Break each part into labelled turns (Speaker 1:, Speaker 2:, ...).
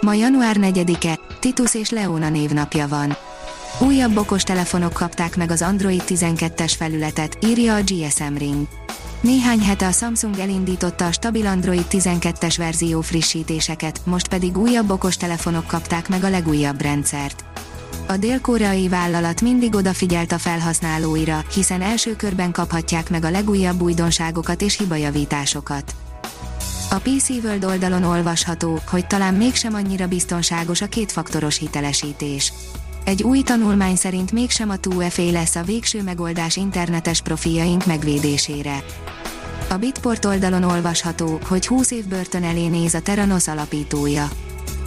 Speaker 1: Ma január 4-e, Titus és Leona névnapja van. Újabb okos telefonok kapták meg az Android 12-es felületet, írja a GSM Ring. Néhány hete a Samsung elindította a stabil Android 12-es verzió frissítéseket, most pedig újabb okos telefonok kapták meg a legújabb rendszert. A dél-koreai vállalat mindig odafigyelt a felhasználóira, hiszen első körben kaphatják meg a legújabb újdonságokat és hibajavításokat. A PC World oldalon olvasható, hogy talán mégsem annyira biztonságos a kétfaktoros hitelesítés. Egy új tanulmány szerint mégsem a 2FA lesz a végső megoldás internetes profiljaink megvédésére. A Bitport oldalon olvasható, hogy 20 év börtön elé néz a Teranos alapítója.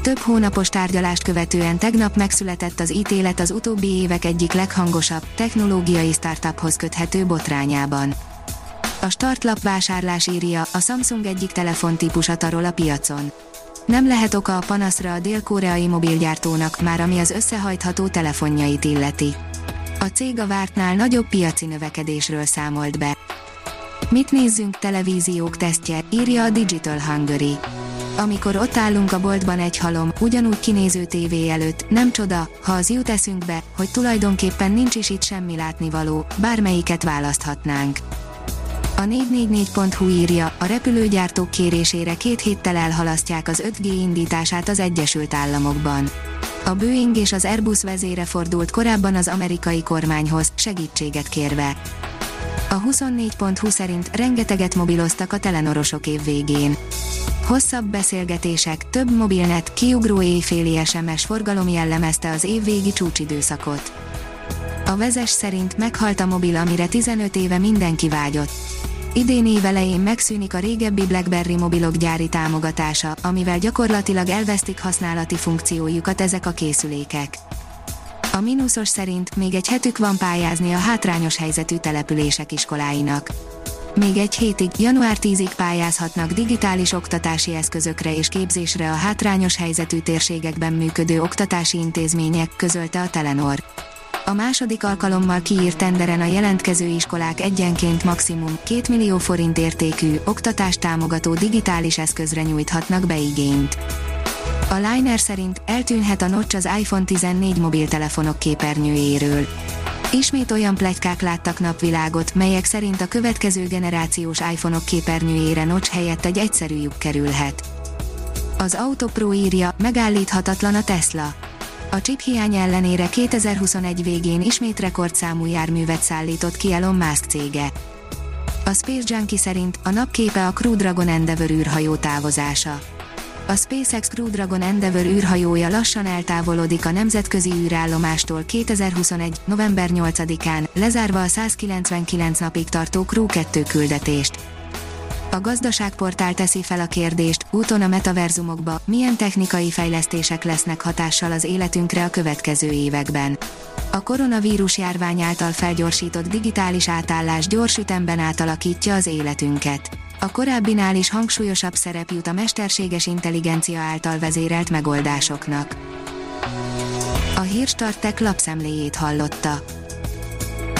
Speaker 1: Több hónapos tárgyalást követően tegnap megszületett az ítélet az utóbbi évek egyik leghangosabb, technológiai startuphoz köthető botrányában. A startlap vásárlás írja, a Samsung egyik telefontípusa tarol a piacon. Nem lehet oka a panaszra a dél-koreai mobilgyártónak már ami az összehajtható telefonjait illeti. A cég a vártnál nagyobb piaci növekedésről számolt be. Mit nézzünk televíziók tesztje, írja a Digital Hungary. Amikor ott állunk a boltban egy halom, ugyanúgy kinéző tévé előtt, nem csoda, ha az jut eszünkbe, hogy tulajdonképpen nincs is itt semmi látnivaló, bármelyiket választhatnánk. A 444.hu írja, a repülőgyártók kérésére két héttel elhalasztják az 5G indítását az Egyesült Államokban. A Boeing és az Airbus vezére fordult korábban az amerikai kormányhoz, segítséget kérve. A 24.hu szerint rengeteget mobiloztak a telenorosok év végén. Hosszabb beszélgetések, több mobilnet, kiugró éjféli SMS forgalom jellemezte az évvégi csúcsidőszakot. A vezes szerint meghalt a mobil, amire 15 éve mindenki vágyott. Idén évelején megszűnik a régebbi BlackBerry mobilok gyári támogatása, amivel gyakorlatilag elvesztik használati funkciójukat ezek a készülékek. A mínuszos szerint még egy hetük van pályázni a hátrányos helyzetű települések iskoláinak. Még egy hétig, január 10-ig pályázhatnak digitális oktatási eszközökre és képzésre a hátrányos helyzetű térségekben működő oktatási intézmények, közölte a Telenor. A második alkalommal kiírt tenderen a jelentkező iskolák egyenként maximum 2 millió forint értékű, oktatást támogató digitális eszközre nyújthatnak be igényt. A Liner szerint eltűnhet a notch az iPhone 14 mobiltelefonok képernyőjéről. Ismét olyan plegykák láttak napvilágot, melyek szerint a következő generációs iPhone-ok képernyőjére notch helyett egy egyszerű lyuk kerülhet. Az Autopro írja, megállíthatatlan a Tesla a chip hiány ellenére 2021 végén ismét rekordszámú járművet szállított ki Elon Musk cége. A Space Junkie szerint a napképe a Crew Dragon Endeavour űrhajó távozása. A SpaceX Crew Dragon Endeavour űrhajója lassan eltávolodik a nemzetközi űrállomástól 2021. november 8-án, lezárva a 199 napig tartó Crew 2 küldetést. A gazdaságportál teszi fel a kérdést, úton a metaverzumokba, milyen technikai fejlesztések lesznek hatással az életünkre a következő években. A koronavírus járvány által felgyorsított digitális átállás gyors ütemben átalakítja az életünket. A korábbinál is hangsúlyosabb szerep jut a mesterséges intelligencia által vezérelt megoldásoknak. A Hírstartek lapszemléjét hallotta.